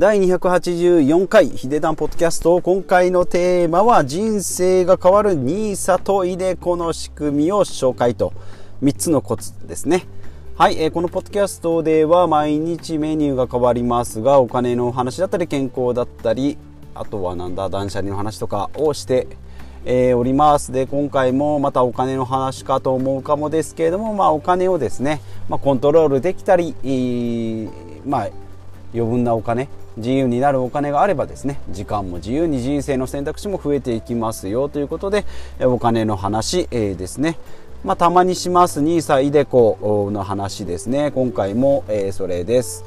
第284回ヒデダンポッドキャスト。今回のテーマは人生が変わる NISA とイデコの仕組みを紹介と。3つのコツですね。はい、えー、このポッドキャストでは毎日メニューが変わりますがお金の話だったり健康だったりあとはなんだ断捨離の話とかをしてえー、おります。で今回もまたお金の話かと思うかもですけれども、まあ、お金をですね、まあ、コントロールできたり、まあ、余分なお金自由になるお金があればですね時間も自由に人生の選択肢も増えていきますよということでお金の話、えー、ですね。まあ、たまにします NISA イデコの話ですね。今回も、えー、それです。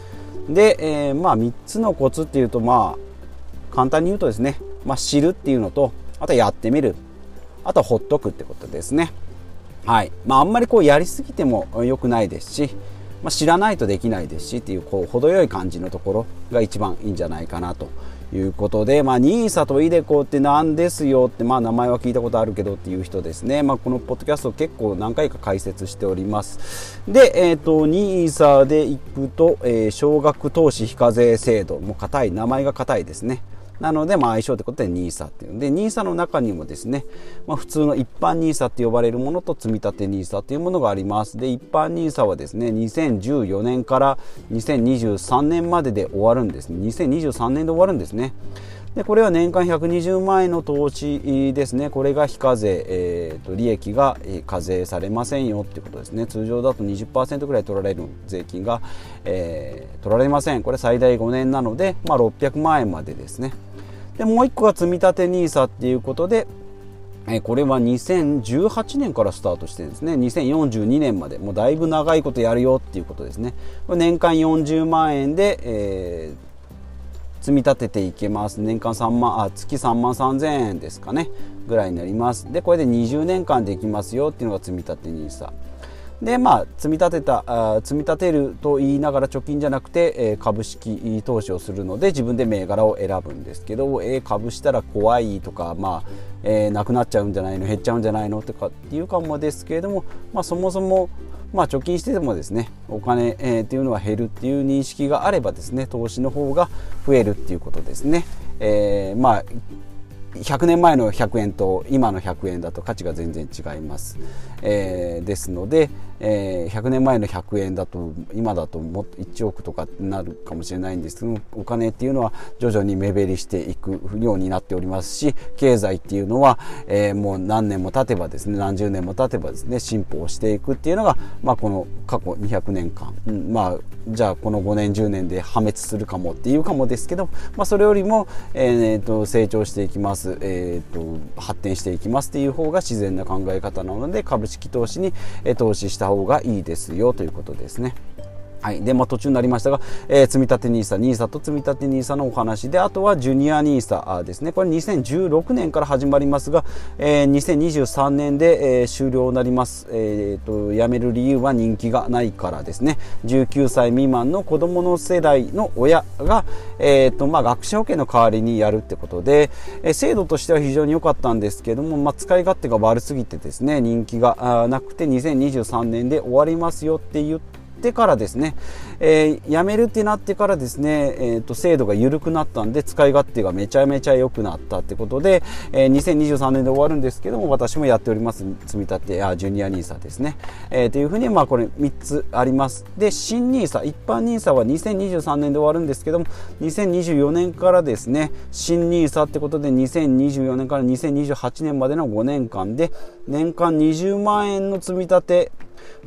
で、えー、まあ3つのコツっていうとまあ簡単に言うとですね、まあ、知るっていうのとあとやってみる。あとはほっとくってことですね。はい。まああんまりこうやりすぎても良くないですしまあ、知らないとできないですしっていうこう程よい感じのところが一番いいんじゃないかなということで、まあ、NISA と iDeCo って何ですよって、まあ、名前は聞いたことあるけどっていう人ですね、まあ、このポッドキャスト結構何回か解説しております。で、えーと、NISA でいくと、えー、少額投資非課税制度もう硬い名前が硬いですね。なので、まあ、相性ということで NISA っていう。で NISA の中にもですね、まあ、普通の一般 NISA って呼ばれるものと積立 NISA というものがあります。で一般 NISA はですね2014年から2023年までで終わるんですね。2023年で終わるんですね。でこれは年間120万円の投資ですね、これが非課税、えーと、利益が課税されませんよっていうことですね、通常だと20%ぐらい取られる税金が、えー、取られません、これ最大5年なので、まあ、600万円までですね。でもう1個が積立 NISA っていうことで、えこれは2018年からスタートしてですね。2042年まで。もうだいぶ長いことやるよっていうことですね。年間40万円で、えー、積み立てていけます。年間3万あ月3万3000円ですかね。ぐらいになります。でこれで20年間できますよっていうのが積み立て NISA でまあ積み立てたあ積み立てると言いながら貯金じゃなくて、えー、株式投資をするので自分で銘柄を選ぶんですけど、えー、株したら怖いとかまあ、えー、なくなっちゃうんじゃないの減っちゃうんじゃないのとかっていうかもですけれども、まあ、そもそもまあ、貯金しててもですねお金、えー、っていうのは減るっていう認識があればですね投資の方が増えるっていうことですね。えー、まあ100年前の100円と今の100円だと価値が全然違います、えー、ですので、えー、100年前の100円だと今だとも1億とかになるかもしれないんですけどお金っていうのは徐々に目減りしていくようになっておりますし経済っていうのは、えー、もう何年も経てばですね何十年も経てばですね進歩をしていくっていうのが、まあ、この過去200年間、うん、まあじゃあこの5年10年で破滅するかもっていうかもですけど、まあ、それよりも、えー、と成長していきます、えー、と発展していきますっていう方が自然な考え方なので株式投資に投資したした方がいいですよということですね。はい。で、まあ、途中になりましたが、えー、積立 NISA、NISA と積立 NISA のお話で、あとはジュニア NISA ですね。これ2016年から始まりますが、えー、2023年で、えー、終了になります。え、ー、と、辞める理由は人気がないからですね。19歳未満の子供の世代の親が、え、ー、と、まあ、学者保険の代わりにやるってことで、えー、制度としては非常に良かったんですけども、まあ、使い勝手が悪すぎてですね、人気がなくて2023年で終わりますよって言って、ってからですね、えー、辞めるってなってからですね、えーと、制度が緩くなったんで使い勝手がめちゃめちゃ良くなったってことで、えー、2023年で終わるんですけども私もやっております積み立てあジュニア NISA ですね、えー、というふうにまあこれ3つあります。で新 NISA 一般 NISA は2023年で終わるんですけども2024年からですね新 NISA ってことで2024年から2028年までの5年間で年間20万円の積み立て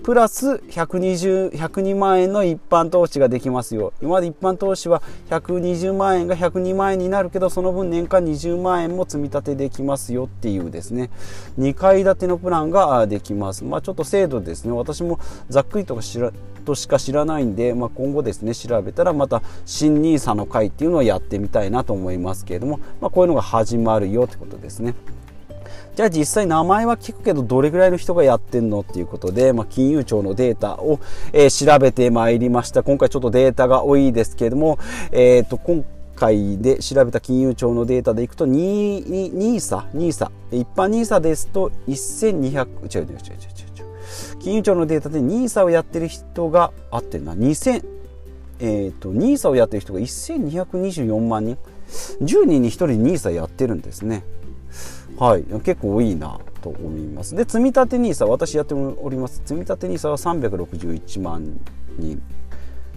プラス120、102万円の一般投資ができますよ。今まで一般投資は120万円が102万円になるけど、その分年間20万円も積み立てできますよっていうですね、2階建てのプランができます。まあちょっと制度ですね、私もざっくりと知らとしか知らないんで、まあ、今後ですね調べたらまた新 NISA の会っていうのをやってみたいなと思いますけれども、まあ、こういうのが始まるよってことですね。じゃあ実際名前は聞くけどどれぐらいの人がやってんのっていうことで、まあ、金融庁のデータを、えー、調べてまいりました。今回ちょっとデータが多いですけれども、え、ー、と、今回で調べた金融庁のデータでいくと NISA、NISA、一般 NISA ですと1200、違う違う違う違う違う。金融庁のデータで NISA をやってる人があってるな、2000、えーと、NISA をやってる人が1224万人10人に1人 NISA やってるんですねはい。結構多いなと思います。で積立 NISA 私やっております。積立 NISA は361万人。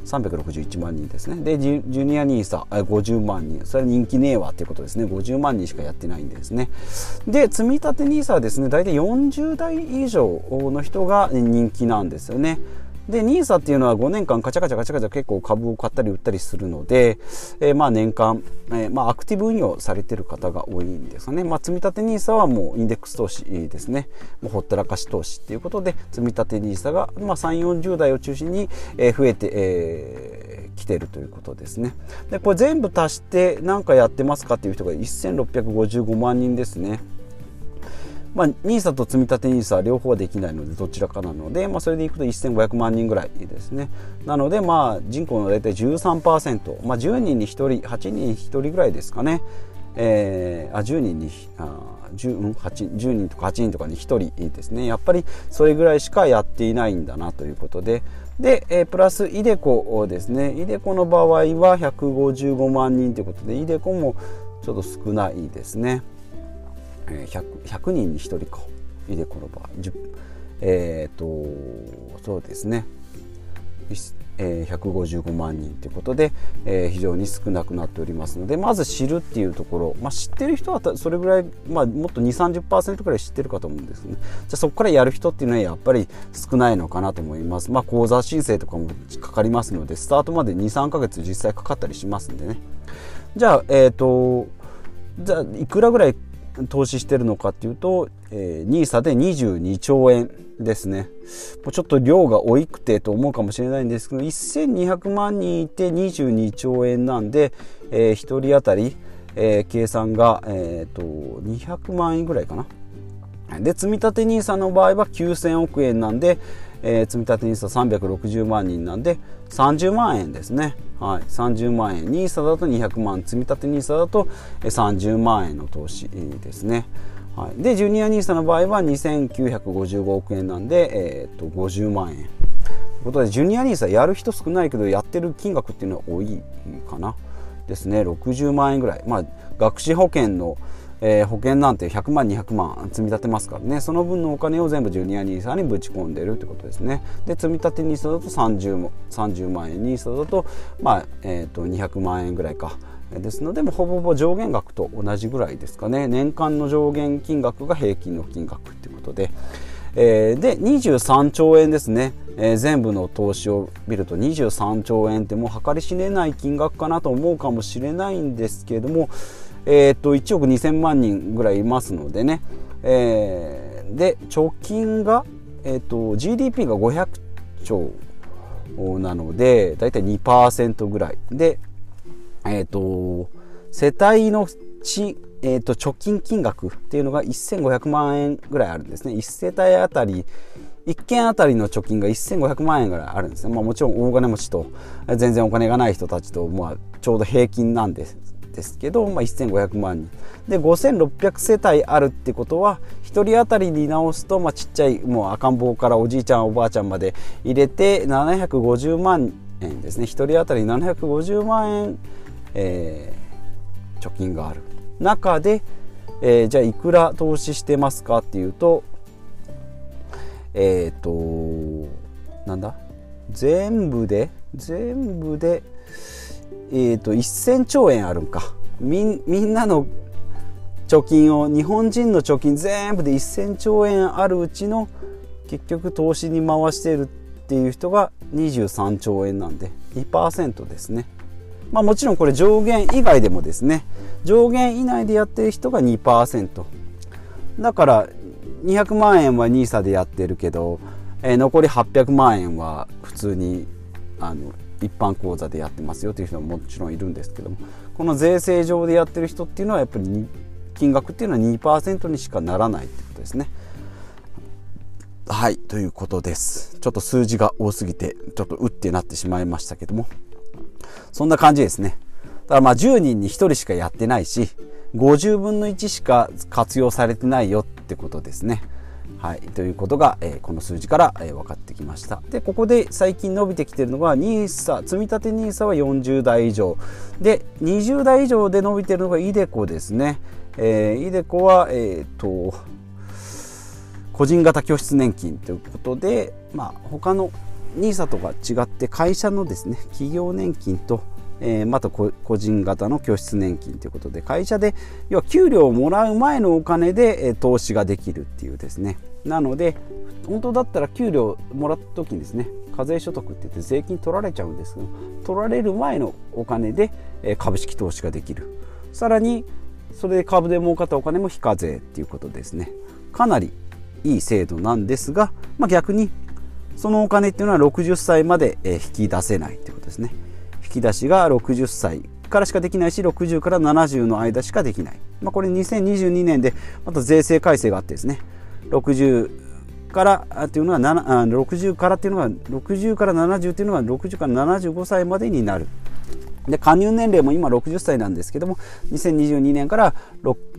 361万人ですね。でジュニア NISA 50万人。それは人気ねえわっていうことですね。50万人しかやってないんですね。で積立 NISA はですね大体40代以上の人が人気なんですよね。で NISA っていうのは5年間カチャカチャカチャカチャ結構株を買ったり売ったりするので、えー、まあ年間、えー、まあアクティブ運用されてる方が多いんですよね。まあ積立 NISA はもうインデックス投資ですね。もうほったらかし投資っていうことで積立 NISA がまあ3、40代を中心に増えて、えー、来てるということですね。で、これ全部足して何かやってますかっていう人が1655万人ですね。まあ、NISA と積立 NISA 両方はできないのでどちらかなので、まあ、それでいくと1500万人ぐらいですね。なので、まあ、人口の大体13%、まあ、10人に1人8人に1人ぐらいですかね、えー、あ10人にあ 10, 8 10人とか8人とかに1人ですね。やっぱりそれぐらいしかやっていないんだなということで。で、えー、プラスイデコですね。イデコの場合は155万人ということでイデコもちょっと少ないですね。100, 100人に1人か。いでこの場合。えっ、ー、とそうですね、えー、155万人ということで、えー、非常に少なくなっておりますのでまず知るっていうところ、まあ、知ってる人はそれぐらい、まあ、もっと2 3 0ぐらい知ってるかと思うんですね。じゃあそこからやる人っていうのはやっぱり少ないのかなと思います。まあ口座申請とかもかかりますのでスタートまで23ヶ月実際かかったりしますんでね。じゃあえっ、ー、とじゃあいくらぐらい投資してるのかっていうと、えー、NISA で22兆円ですね。もうちょっと量が多くてと思うかもしれないんですけど、1200万人いて22兆円なんで、えー、1人当たり、えー、計算が、えーと、200万円ぐらいかな。で、積立 NISA の場合は9000億円なんで、えー、積立 NISA360 万人なんで30万円ですね。はい、30万円 NISA だと200万積立 NISA だと30万円の投資ですね。はい、でジュニア NISA の場合は2955億円なんで、えー、と50万円。ということでジュニア NISA やる人少ないけどやってる金額っていうのは多いかなですね60万円ぐらい。まあ学資保険のえー、保険なんて100万200万積み立てますからね。その分のお金を全部ジュニア NISA にぶち込んでるってことですね。で積み立て NISA だと 30, 30万円 NISA だと,、まあえーと、200万円ぐらいか。ですのでもほぼほぼ上限額と同じぐらいですかね。年間の上限金額が平均の金額っていうことで、えー、で23兆円ですね、えー、全部の投資を見ると23兆円ってもう計り知れない金額かなと思うかもしれないんですけれどもえー、と1億2000万人ぐらいいますのでね、えー、で貯金が、えーと、GDP が500兆なのでだいたい2%ぐらい。で、えーと、世帯のち、えーと、貯金金額っていうのが1500万円ぐらいあるんですね。1世帯あたり1件あたりの貯金が1500万円ぐらいあるんですね、まあ、もちろん大金持ちと全然お金がない人たちと、まあ、ちょうど平均なんです。ですけど、まあ、1500万人。で5600世帯あるってことは1人当たりに直すと、まあ、ちっちゃいもう赤ん坊からおじいちゃんおばあちゃんまで入れて750万円ですね。1人当たり750万円、えー、貯金がある。中で、えー、じゃあいくら投資してますかっていうとえっ、ー、となんだ？全部で全部でえーと、1000兆円あるんかみんなの貯金を日本人の貯金全部で1000兆円あるうちの結局投資に回してるっていう人が23兆円なんで2%ですね。まあもちろんこれ上限以外でもですね上限以内でやってる人が2%だから200万円は NISA でやってるけど、えー、残り800万円は普通にあの一般口座でやってますよという人ももちろんいるんですけどもこの税制上でやってる人っていうのはやっぱり金額っていうのは2%にしかならないってことですね。はいということです。ちょっと数字が多すぎてちょっとうってなってしまいましたけども。そんな感じですね。だからまあ10人に1人しかやってないし50分の1しか活用されてないよってことですね。はい、ということが、えー、この数字から、えー、分かってきました。でここで最近伸びてきているのが NISA 積立 NISA は40代以上。で20代以上で伸びているのが iDeCo ですね、えー、iDeCo はえっ、と個人型拠出年金ということで、まあ、他の NISA とか違って会社のですね企業年金とえー、また個人型の拠出年金ということで会社で要は給料をもらう前のお金で、えー、投資ができるっていうですね。なので本当だったら給料もらった時にですね課税所得って言って税金取られちゃうんですけど取られる前のお金で、えー、株式投資ができる。さらにそれで株で儲かったお金も非課税っていうことですね。かなりいい制度なんですが、まあ、逆にそのお金っていうのは60歳まで引き出せないということですね。引き出しが60歳からしかできないし60から70の間しかできない、まあ、これ2022年でまた税制改正があってですね。60からっていうのは60からっていうのは60から70っていうのは60から75歳までになる。で加入年齢も今60歳なんですけども2022年から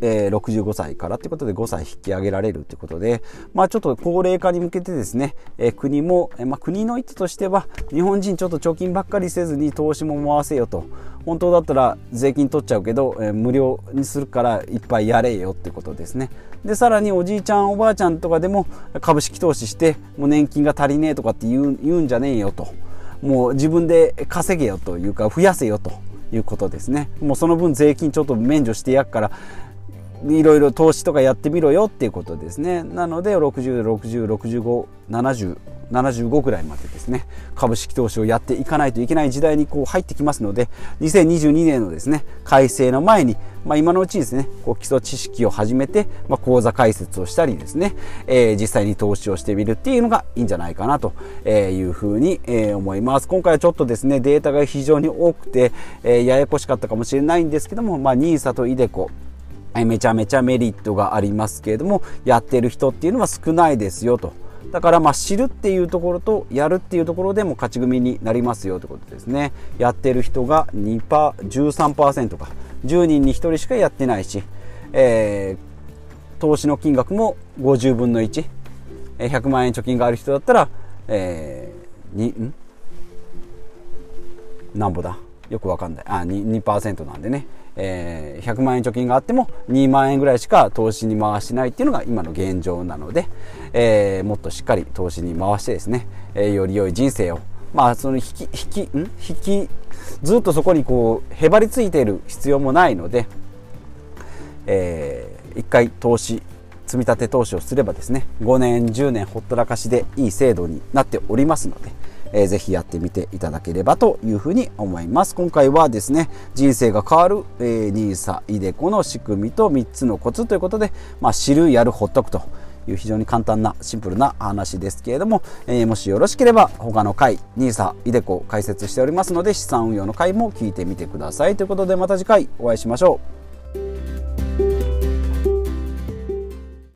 えー、65歳からということで5歳引き上げられるということで、まあ、ちょっと高齢化に向けてですね、えー、国も、えー、まあ、国の意図としては日本人ちょっと貯金ばっかりせずに投資も回せよと。本当だったら税金取っちゃうけど、えー、無料にするからいっぱいやれよってことですね。でさらにおじいちゃんおばあちゃんとかでも株式投資してもう年金が足りねえとかって言う言うんじゃねえよと。もう自分で稼げよというか増やせよということですね。もうその分税金ちょっと免除してやっからいろいろ投資とかやってみろよっていうことですね。なので60606570 75ぐらいまでですね株式投資をやっていかないといけない時代にこう入ってきますので2022年のですね改正の前に、まあ、今のうちですねこう基礎知識を始めて、まあ、講座解説をしたりですね、えー、実際に投資をしてみるっていうのがいいんじゃないかなというふうに、思います。今回はちょっとですねデータが非常に多くて、えー、ややこしかったかもしれないんですけども、まあ、NISA と iDeCo めちゃめちゃメリットがありますけれどもやってる人っていうのは少ないですよと。だからまあ知るっていうところとやるっていうところでも勝ち組になりますよということですね。やってる人が2パ13%か。10人に1人しかやってないし、えー、投資の金額も50分の1 100万円貯金がある人だったら、えー、にん？なんぼだ？よくわかんない。あ 2%, 2なんでね。えー、100万円貯金があっても2万円ぐらいしか投資に回してないっていうのが今の現状なので、えー、もっとしっかり投資に回してですね、えー、より良い人生をまあその引き引きん？引きずっとそこにこうへばりついている必要もないので、えー、一回投資積み立て投資をすればですね5年10年ほったらかしでいい制度になっておりますので、えー、ぜひやってみていただければというふうに思います。今回はですね人生が変わる、えー、NISA イデコの仕組みと3つのコツということで、まあ、知るやるほっとくという非常に簡単なシンプルな話ですけれども、えー、もしよろしければ他の回 NISA イデコ解説しておりますので資産運用の回も聞いてみてくださいということでまた次回お会いしましょう。